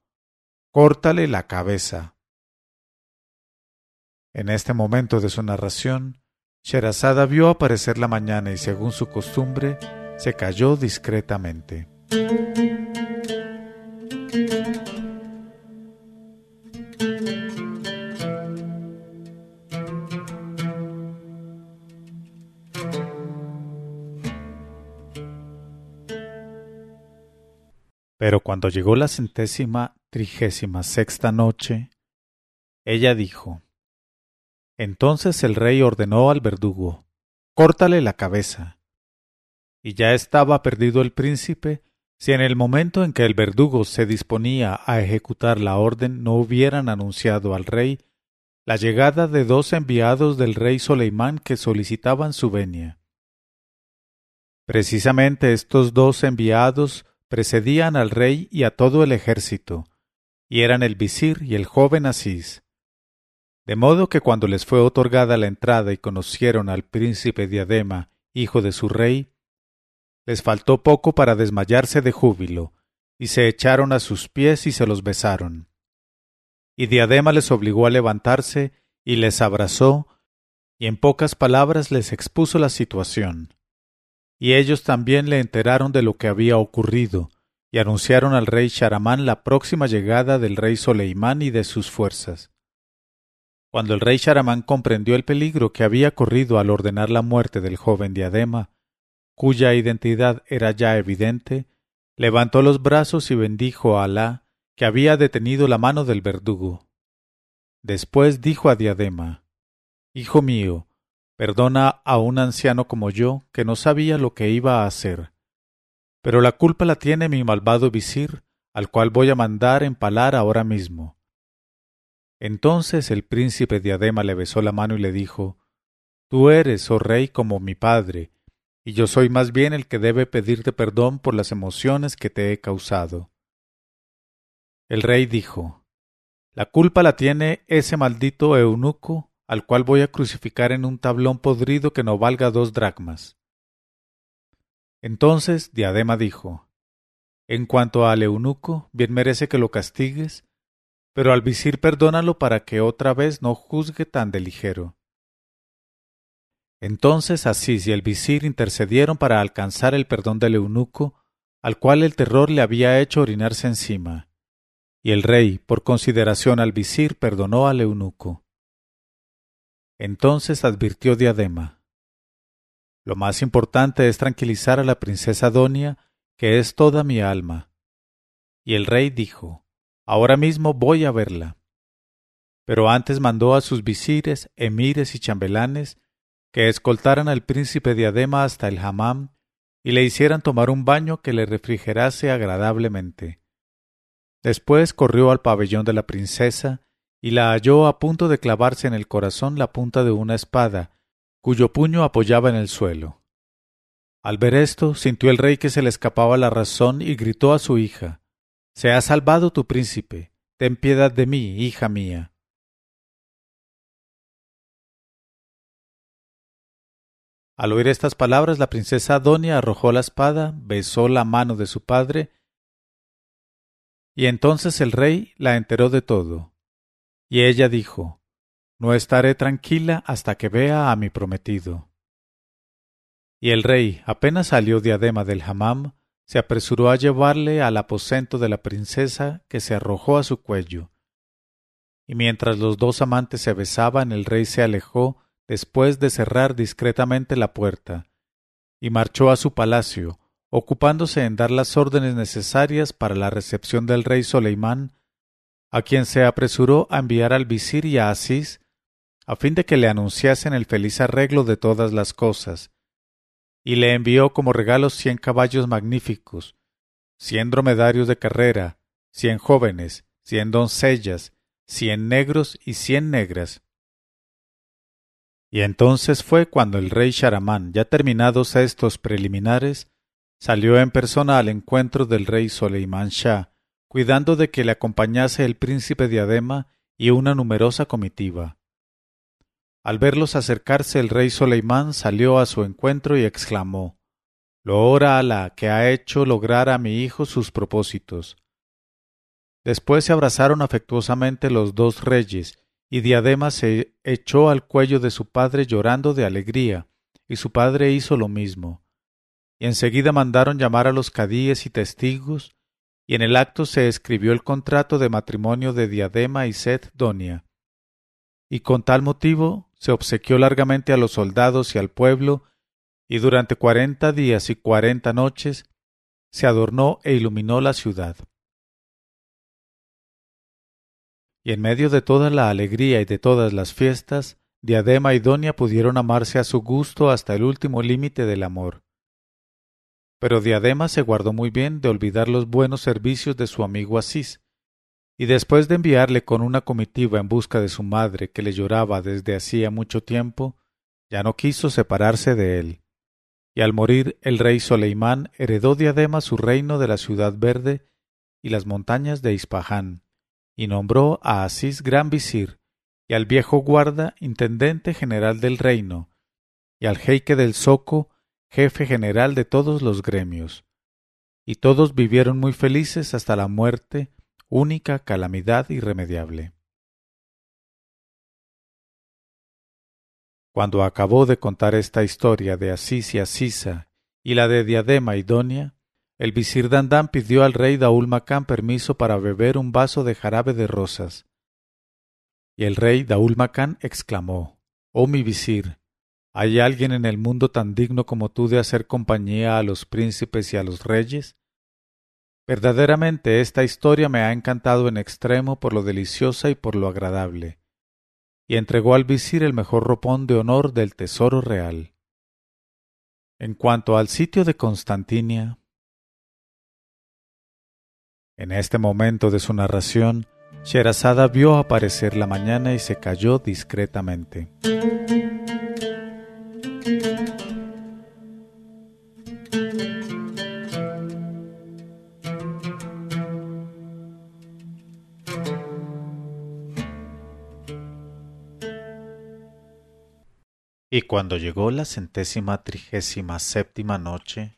Córtale la cabeza. En este momento de su narración, Sherazada vio aparecer la mañana y según su costumbre, se cayó discretamente. Pero cuando llegó la centésima trigésima sexta noche, ella dijo Entonces el rey ordenó al verdugo Córtale la cabeza. Y ya estaba perdido el príncipe si en el momento en que el verdugo se disponía a ejecutar la orden no hubieran anunciado al rey la llegada de dos enviados del rey Soleimán que solicitaban su venia. Precisamente estos dos enviados precedían al rey y a todo el ejército, y eran el visir y el joven Asís. De modo que cuando les fue otorgada la entrada y conocieron al príncipe Diadema, hijo de su rey, les faltó poco para desmayarse de júbilo, y se echaron a sus pies y se los besaron. Y Diadema les obligó a levantarse y les abrazó, y en pocas palabras les expuso la situación. Y ellos también le enteraron de lo que había ocurrido, y anunciaron al rey Sharamán la próxima llegada del rey Soleimán y de sus fuerzas. Cuando el rey Sharamán comprendió el peligro que había corrido al ordenar la muerte del joven Diadema, cuya identidad era ya evidente, levantó los brazos y bendijo a Alá, que había detenido la mano del verdugo. Después dijo a Diadema, Hijo mío, perdona a un anciano como yo, que no sabía lo que iba a hacer. Pero la culpa la tiene mi malvado visir, al cual voy a mandar empalar ahora mismo. Entonces el príncipe Diadema le besó la mano y le dijo, Tú eres, oh rey, como mi padre, y yo soy más bien el que debe pedirte perdón por las emociones que te he causado. El rey dijo, La culpa la tiene ese maldito eunuco al cual voy a crucificar en un tablón podrido que no valga dos dracmas. Entonces Diadema dijo, En cuanto al eunuco, bien merece que lo castigues, pero al visir perdónalo para que otra vez no juzgue tan de ligero. Entonces Asís y el visir intercedieron para alcanzar el perdón del eunuco, al cual el terror le había hecho orinarse encima. Y el rey, por consideración al visir, perdonó al eunuco. Entonces advirtió Diadema. Lo más importante es tranquilizar a la princesa Donia, que es toda mi alma. Y el rey dijo, Ahora mismo voy a verla. Pero antes mandó a sus visires, emires y chambelanes que escoltaran al príncipe Diadema hasta el hammam y le hicieran tomar un baño que le refrigerase agradablemente. Después corrió al pabellón de la princesa y la halló a punto de clavarse en el corazón la punta de una espada, cuyo puño apoyaba en el suelo. Al ver esto, sintió el rey que se le escapaba la razón y gritó a su hija Se ha salvado tu príncipe. Ten piedad de mí, hija mía. Al oír estas palabras, la princesa Adonia arrojó la espada, besó la mano de su padre, y entonces el rey la enteró de todo. Y ella dijo, No estaré tranquila hasta que vea a mi prometido. Y el rey, apenas salió diadema del hammam, se apresuró a llevarle al aposento de la princesa, que se arrojó a su cuello. Y mientras los dos amantes se besaban, el rey se alejó, después de cerrar discretamente la puerta, y marchó a su palacio, ocupándose en dar las órdenes necesarias para la recepción del rey Soleimán, a quien se apresuró a enviar al visir y a Asís, a fin de que le anunciasen el feliz arreglo de todas las cosas, y le envió como regalos cien caballos magníficos, cien dromedarios de carrera, cien jóvenes, cien doncellas, cien negros y cien negras, y entonces fue cuando el rey Sharamán, ya terminados estos preliminares, salió en persona al encuentro del rey Soleimán Shah, cuidando de que le acompañase el príncipe Diadema y una numerosa comitiva. Al verlos acercarse el rey Soleimán salió a su encuentro y exclamó Lo ora la que ha hecho lograr a mi hijo sus propósitos. Después se abrazaron afectuosamente los dos reyes y Diadema se echó al cuello de su padre llorando de alegría, y su padre hizo lo mismo. Y enseguida mandaron llamar a los cadíes y testigos, y en el acto se escribió el contrato de matrimonio de Diadema y Seth Donia. Y con tal motivo se obsequió largamente a los soldados y al pueblo, y durante cuarenta días y cuarenta noches se adornó e iluminó la ciudad. y en medio de toda la alegría y de todas las fiestas, Diadema y Donia pudieron amarse a su gusto hasta el último límite del amor. Pero Diadema se guardó muy bien de olvidar los buenos servicios de su amigo Asís, y después de enviarle con una comitiva en busca de su madre que le lloraba desde hacía mucho tiempo, ya no quiso separarse de él. Y al morir el rey Soleimán heredó Diadema su reino de la ciudad verde y las montañas de Ispahán y nombró a Asís gran visir, y al viejo guarda intendente general del reino, y al jeique del Soco jefe general de todos los gremios. y todos vivieron muy felices hasta la muerte, única calamidad irremediable. Cuando acabó de contar esta historia de Asís y Asisa y la de Diadema y Donia, el visir Dandán pidió al rey Daul Macán permiso para beber un vaso de jarabe de rosas. Y el rey Daul Macán exclamó Oh mi visir, ¿hay alguien en el mundo tan digno como tú de hacer compañía a los príncipes y a los reyes? Verdaderamente esta historia me ha encantado en extremo por lo deliciosa y por lo agradable. Y entregó al visir el mejor ropón de honor del tesoro real. En cuanto al sitio de Constantinia, en este momento de su narración, Sherazada vio aparecer la mañana y se cayó discretamente. Y cuando llegó la centésima trigésima séptima noche,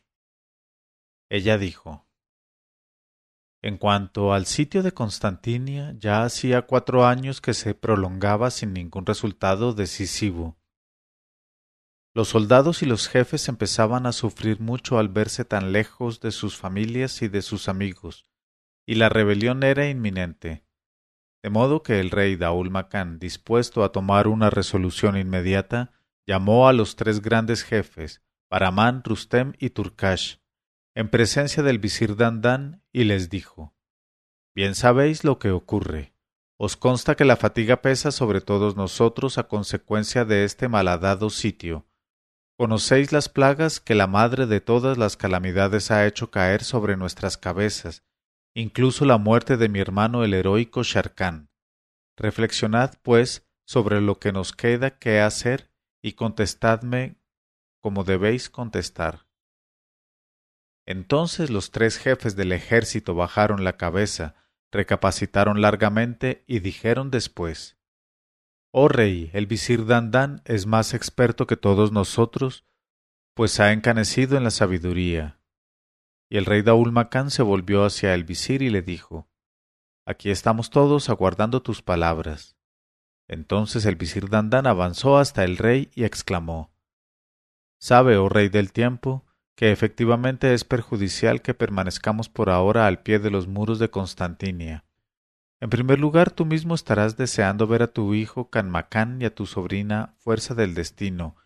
ella dijo, en cuanto al sitio de Constantinia, ya hacía cuatro años que se prolongaba sin ningún resultado decisivo. Los soldados y los jefes empezaban a sufrir mucho al verse tan lejos de sus familias y de sus amigos, y la rebelión era inminente. De modo que el rey Daul dispuesto a tomar una resolución inmediata, llamó a los tres grandes jefes, Paramán, Rustem y Turkash, en presencia del visir Dandán y les dijo Bien sabéis lo que ocurre. Os consta que la fatiga pesa sobre todos nosotros a consecuencia de este malhadado sitio. Conocéis las plagas que la madre de todas las calamidades ha hecho caer sobre nuestras cabezas, incluso la muerte de mi hermano el heroico Sharkán. Reflexionad, pues, sobre lo que nos queda que hacer y contestadme como debéis contestar. Entonces los tres jefes del ejército bajaron la cabeza, recapacitaron largamente y dijeron después Oh rey, el visir Dandán es más experto que todos nosotros, pues ha encanecido en la sabiduría. Y el rey Daul Macán se volvió hacia el visir y le dijo Aquí estamos todos aguardando tus palabras. Entonces el visir Dandán avanzó hasta el rey y exclamó Sabe, oh rey del tiempo, que efectivamente es perjudicial que permanezcamos por ahora al pie de los muros de Constantinia. En primer lugar, tú mismo estarás deseando ver a tu hijo Canmacán y a tu sobrina Fuerza del Destino,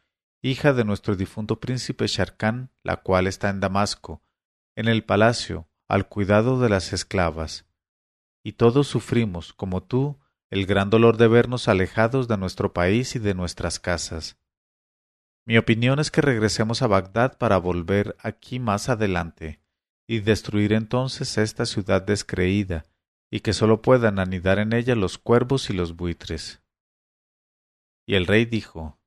hija de nuestro difunto príncipe Sharkán, la cual está en Damasco, en el palacio, al cuidado de las esclavas. Y todos sufrimos, como tú, el gran dolor de vernos alejados de nuestro país y de nuestras casas. Mi opinión es que regresemos a Bagdad para volver aquí más adelante y destruir entonces esta ciudad descreída y que sólo puedan anidar en ella los cuervos y los buitres. Y el rey dijo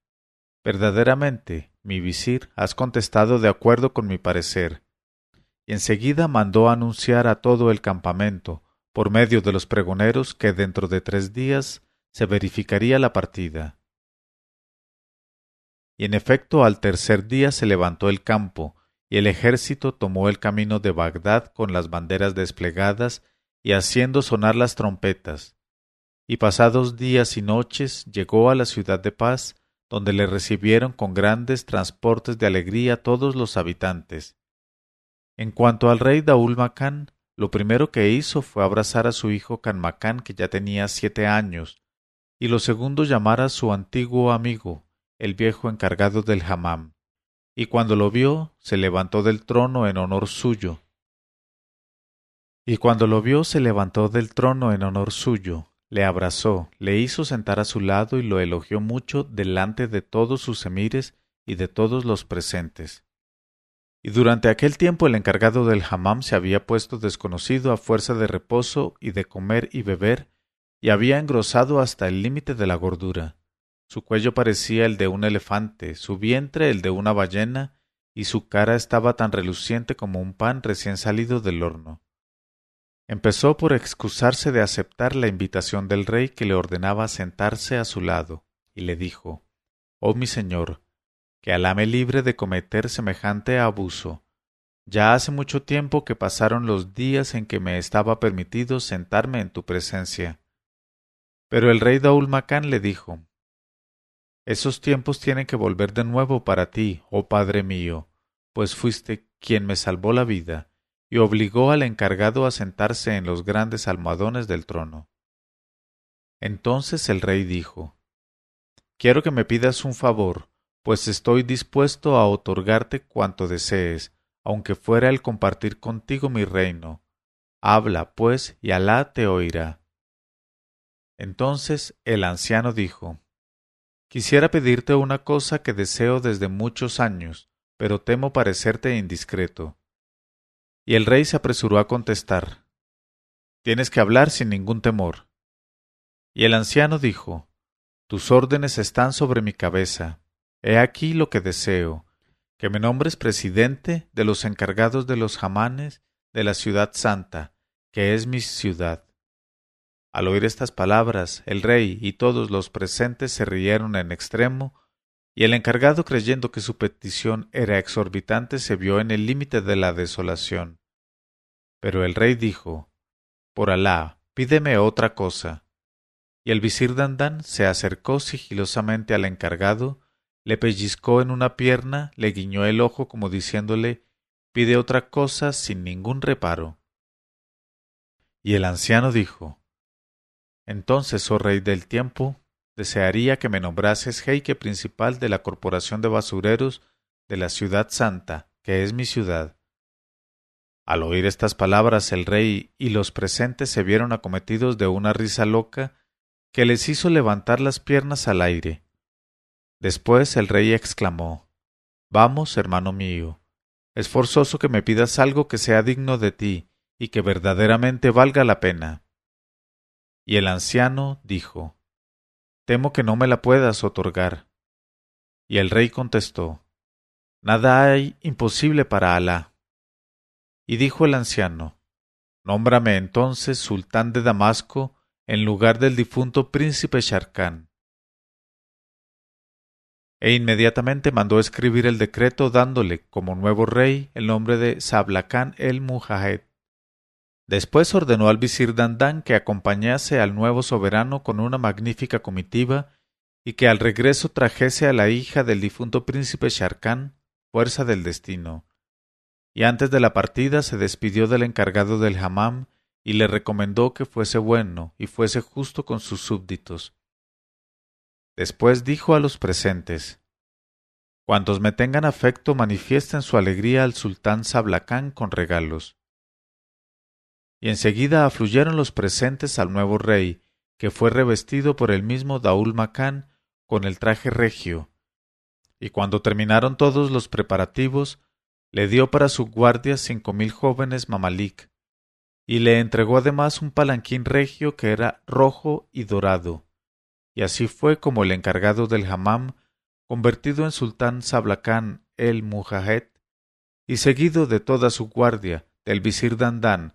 Verdaderamente, mi visir, has contestado de acuerdo con mi parecer. Y enseguida mandó anunciar a todo el campamento, por medio de los pregoneros, que dentro de tres días se verificaría la partida. Y en efecto al tercer día se levantó el campo, y el ejército tomó el camino de Bagdad con las banderas desplegadas y haciendo sonar las trompetas. Y pasados días y noches llegó a la ciudad de paz, donde le recibieron con grandes transportes de alegría todos los habitantes. En cuanto al rey Daul Macán, lo primero que hizo fue abrazar a su hijo Canmacán, que ya tenía siete años, y lo segundo llamar a su antiguo amigo, el viejo encargado del hammam, y cuando lo vio se levantó del trono en honor suyo. Y cuando lo vio se levantó del trono en honor suyo, le abrazó, le hizo sentar a su lado y lo elogió mucho delante de todos sus emires y de todos los presentes. Y durante aquel tiempo el encargado del hammam se había puesto desconocido a fuerza de reposo y de comer y beber, y había engrosado hasta el límite de la gordura. Su cuello parecía el de un elefante, su vientre el de una ballena, y su cara estaba tan reluciente como un pan recién salido del horno. Empezó por excusarse de aceptar la invitación del rey que le ordenaba sentarse a su lado, y le dijo Oh mi señor, que Alá me libre de cometer semejante abuso. ya hace mucho tiempo que pasaron los días en que me estaba permitido sentarme en tu presencia. Pero el rey Daul Macán le dijo Esos tiempos tienen que volver de nuevo para ti, oh padre mío, pues fuiste quien me salvó la vida y obligó al encargado a sentarse en los grandes almohadones del trono. Entonces el rey dijo Quiero que me pidas un favor, pues estoy dispuesto a otorgarte cuanto desees, aunque fuera el compartir contigo mi reino. Habla, pues, y Alá te oirá. Entonces el anciano dijo Quisiera pedirte una cosa que deseo desde muchos años, pero temo parecerte indiscreto. Y el rey se apresuró a contestar Tienes que hablar sin ningún temor. Y el anciano dijo Tus órdenes están sobre mi cabeza. He aquí lo que deseo, que me nombres presidente de los encargados de los jamanes de la ciudad santa, que es mi ciudad. Al oír estas palabras, el rey y todos los presentes se rieron en extremo, y el encargado, creyendo que su petición era exorbitante, se vio en el límite de la desolación. Pero el rey dijo Por Alá, pídeme otra cosa. Y el visir Dandán se acercó sigilosamente al encargado, le pellizcó en una pierna, le guiñó el ojo como diciéndole Pide otra cosa sin ningún reparo. Y el anciano dijo Entonces, oh rey del tiempo, desearía que me nombrases jeique principal de la corporación de basureros de la ciudad santa, que es mi ciudad. Al oír estas palabras el rey y los presentes se vieron acometidos de una risa loca que les hizo levantar las piernas al aire. Después el rey exclamó Vamos, hermano mío, es forzoso que me pidas algo que sea digno de ti y que verdaderamente valga la pena. Y el anciano dijo Temo que no me la puedas otorgar. Y el rey contestó Nada hay imposible para Alá. Y dijo el anciano Nómbrame entonces sultán de Damasco en lugar del difunto príncipe Sharkán. E inmediatamente mandó escribir el decreto dándole como nuevo rey el nombre de Sablacán el Mujahed. Después ordenó al visir Dandán que acompañase al nuevo soberano con una magnífica comitiva y que al regreso trajese a la hija del difunto príncipe Sharkán, fuerza del destino. Y antes de la partida se despidió del encargado del hammam y le recomendó que fuese bueno y fuese justo con sus súbditos. Después dijo a los presentes Cuantos me tengan afecto manifiesten su alegría al sultán Sablacán con regalos y enseguida afluyeron los presentes al nuevo rey, que fue revestido por el mismo Daul Macán con el traje regio. Y cuando terminaron todos los preparativos, le dio para su guardia cinco mil jóvenes mamalik, y le entregó además un palanquín regio que era rojo y dorado. Y así fue como el encargado del hammam, convertido en sultán Sablacán el Mujahed, y seguido de toda su guardia, del visir Dandán,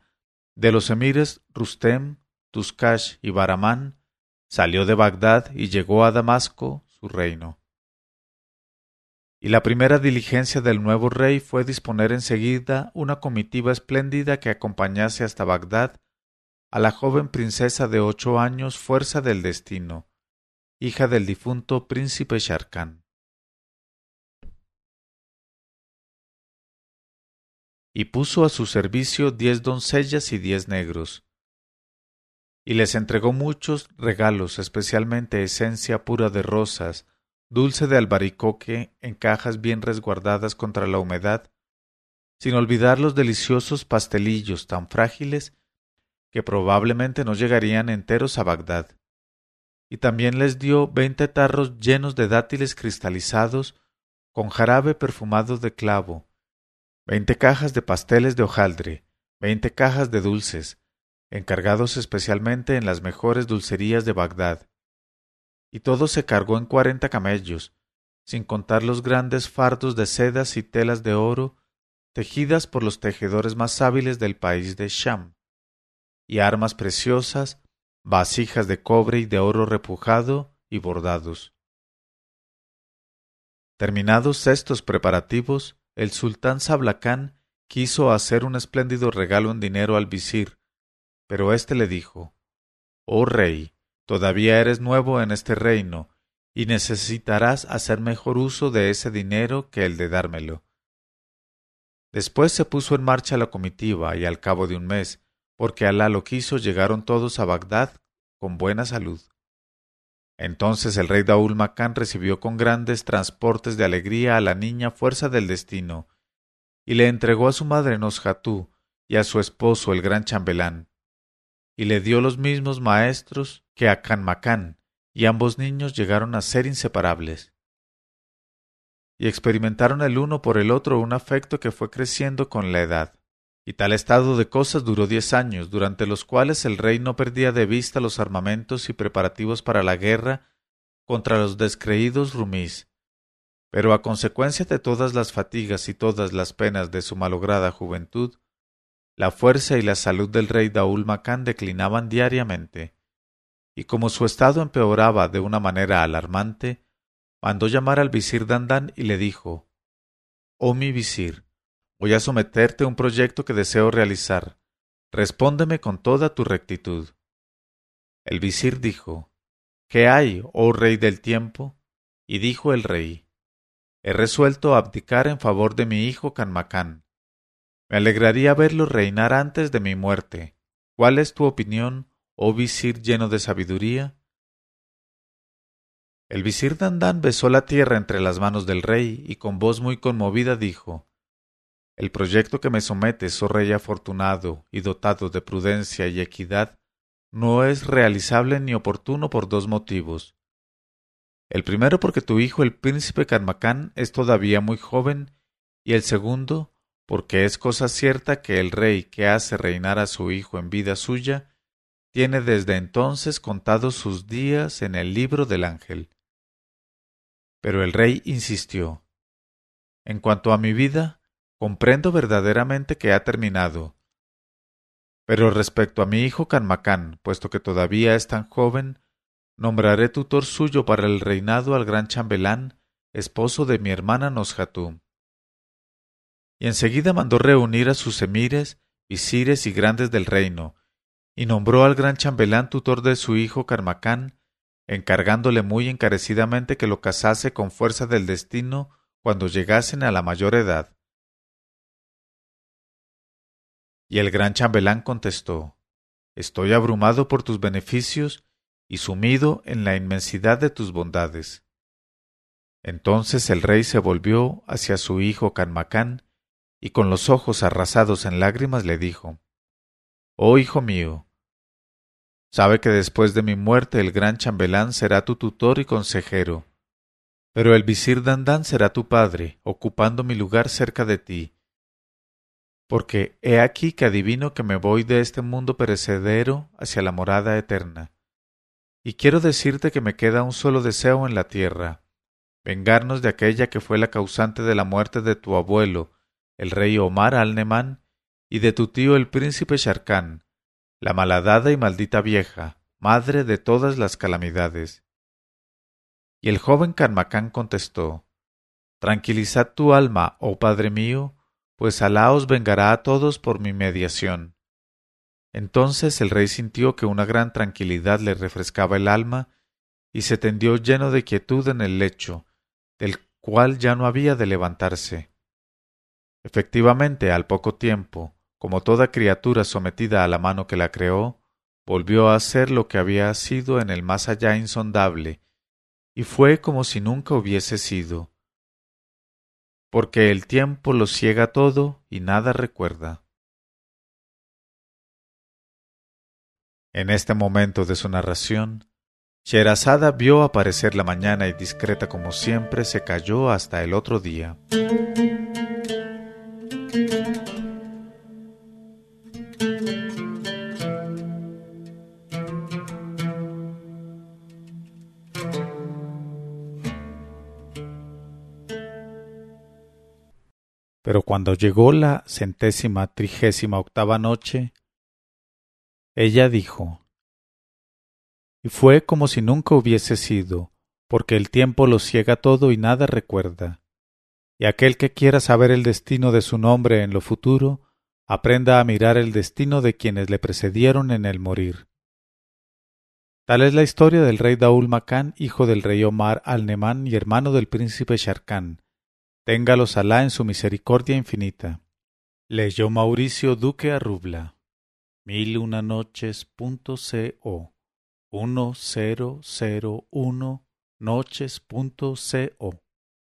de los emires Rustem, Tuskash y Baramán, salió de Bagdad y llegó a Damasco, su reino. Y la primera diligencia del nuevo rey fue disponer enseguida una comitiva espléndida que acompañase hasta Bagdad a la joven princesa de ocho años Fuerza del Destino, hija del difunto príncipe Sharkán. Y puso a su servicio diez doncellas y diez negros. Y les entregó muchos regalos, especialmente esencia pura de rosas, dulce de albaricoque en cajas bien resguardadas contra la humedad, sin olvidar los deliciosos pastelillos tan frágiles que probablemente no llegarían enteros a Bagdad. Y también les dio veinte tarros llenos de dátiles cristalizados con jarabe perfumado de clavo, veinte cajas de pasteles de hojaldre, veinte cajas de dulces, encargados especialmente en las mejores dulcerías de Bagdad. Y todo se cargó en cuarenta camellos, sin contar los grandes fardos de sedas y telas de oro tejidas por los tejedores más hábiles del país de Sham, y armas preciosas, vasijas de cobre y de oro repujado y bordados. Terminados estos preparativos, el sultán Sablacán quiso hacer un espléndido regalo en dinero al visir, pero éste le dijo Oh rey, todavía eres nuevo en este reino, y necesitarás hacer mejor uso de ese dinero que el de dármelo. Después se puso en marcha la comitiva, y al cabo de un mes, porque Alá lo quiso, llegaron todos a Bagdad con buena salud. Entonces el rey Daul Macán recibió con grandes transportes de alegría a la niña fuerza del destino, y le entregó a su madre Nosjatú y a su esposo el gran chambelán, y le dio los mismos maestros que a Canmacán, y ambos niños llegaron a ser inseparables. Y experimentaron el uno por el otro un afecto que fue creciendo con la edad. Y tal estado de cosas duró diez años, durante los cuales el rey no perdía de vista los armamentos y preparativos para la guerra contra los descreídos rumís. Pero a consecuencia de todas las fatigas y todas las penas de su malograda juventud, la fuerza y la salud del rey Daul Macán declinaban diariamente, y como su estado empeoraba de una manera alarmante, mandó llamar al visir Dandán y le dijo Oh mi visir, Voy a someterte a un proyecto que deseo realizar. Respóndeme con toda tu rectitud. El visir dijo, ¿Qué hay, oh rey del tiempo? Y dijo el rey, He resuelto abdicar en favor de mi hijo Canmacán. Me alegraría verlo reinar antes de mi muerte. ¿Cuál es tu opinión, oh visir lleno de sabiduría? El visir Dandán besó la tierra entre las manos del rey y con voz muy conmovida dijo el proyecto que me sometes, oh rey afortunado y dotado de prudencia y equidad, no es realizable ni oportuno por dos motivos. El primero porque tu hijo el príncipe Carmacán es todavía muy joven, y el segundo porque es cosa cierta que el rey que hace reinar a su hijo en vida suya tiene desde entonces contados sus días en el libro del ángel. Pero el rey insistió En cuanto a mi vida, Comprendo verdaderamente que ha terminado. Pero respecto a mi hijo Canmacán, puesto que todavía es tan joven, nombraré tutor suyo para el reinado al gran chambelán, esposo de mi hermana Nosjatú. Y enseguida mandó reunir a sus emires, visires y grandes del reino, y nombró al gran chambelán tutor de su hijo Carmacán, encargándole muy encarecidamente que lo casase con fuerza del destino cuando llegasen a la mayor edad. Y el gran chambelán contestó Estoy abrumado por tus beneficios y sumido en la inmensidad de tus bondades. Entonces el rey se volvió hacia su hijo Canmacán y con los ojos arrasados en lágrimas le dijo Oh hijo mío, sabe que después de mi muerte el gran chambelán será tu tutor y consejero, pero el visir Dandán será tu padre, ocupando mi lugar cerca de ti, porque he aquí que adivino que me voy de este mundo perecedero hacia la morada eterna. Y quiero decirte que me queda un solo deseo en la tierra, vengarnos de aquella que fue la causante de la muerte de tu abuelo, el rey Omar al-Nemán, y de tu tío el príncipe Sharkán, la malhadada y maldita vieja, madre de todas las calamidades. Y el joven Canmacán contestó Tranquilizad tu alma, oh padre mío, pues Alá os vengará a todos por mi mediación. Entonces el rey sintió que una gran tranquilidad le refrescaba el alma, y se tendió lleno de quietud en el lecho, del cual ya no había de levantarse. Efectivamente, al poco tiempo, como toda criatura sometida a la mano que la creó, volvió a ser lo que había sido en el más allá insondable, y fue como si nunca hubiese sido, porque el tiempo lo ciega todo y nada recuerda. En este momento de su narración, Sherazada vio aparecer la mañana y discreta como siempre se cayó hasta el otro día. Pero cuando llegó la centésima trigésima octava noche, ella dijo, y fue como si nunca hubiese sido, porque el tiempo lo ciega todo y nada recuerda. y aquel que quiera saber el destino de su nombre en lo futuro, aprenda a mirar el destino de quienes le precedieron en el morir. Tal es la historia del rey Daul Macán, hijo del rey Omar al-Nemán y hermano del príncipe Sharkán. Téngalos Alá en su misericordia infinita. Leyó Mauricio Duque Arrubla. Mil una noches punto co.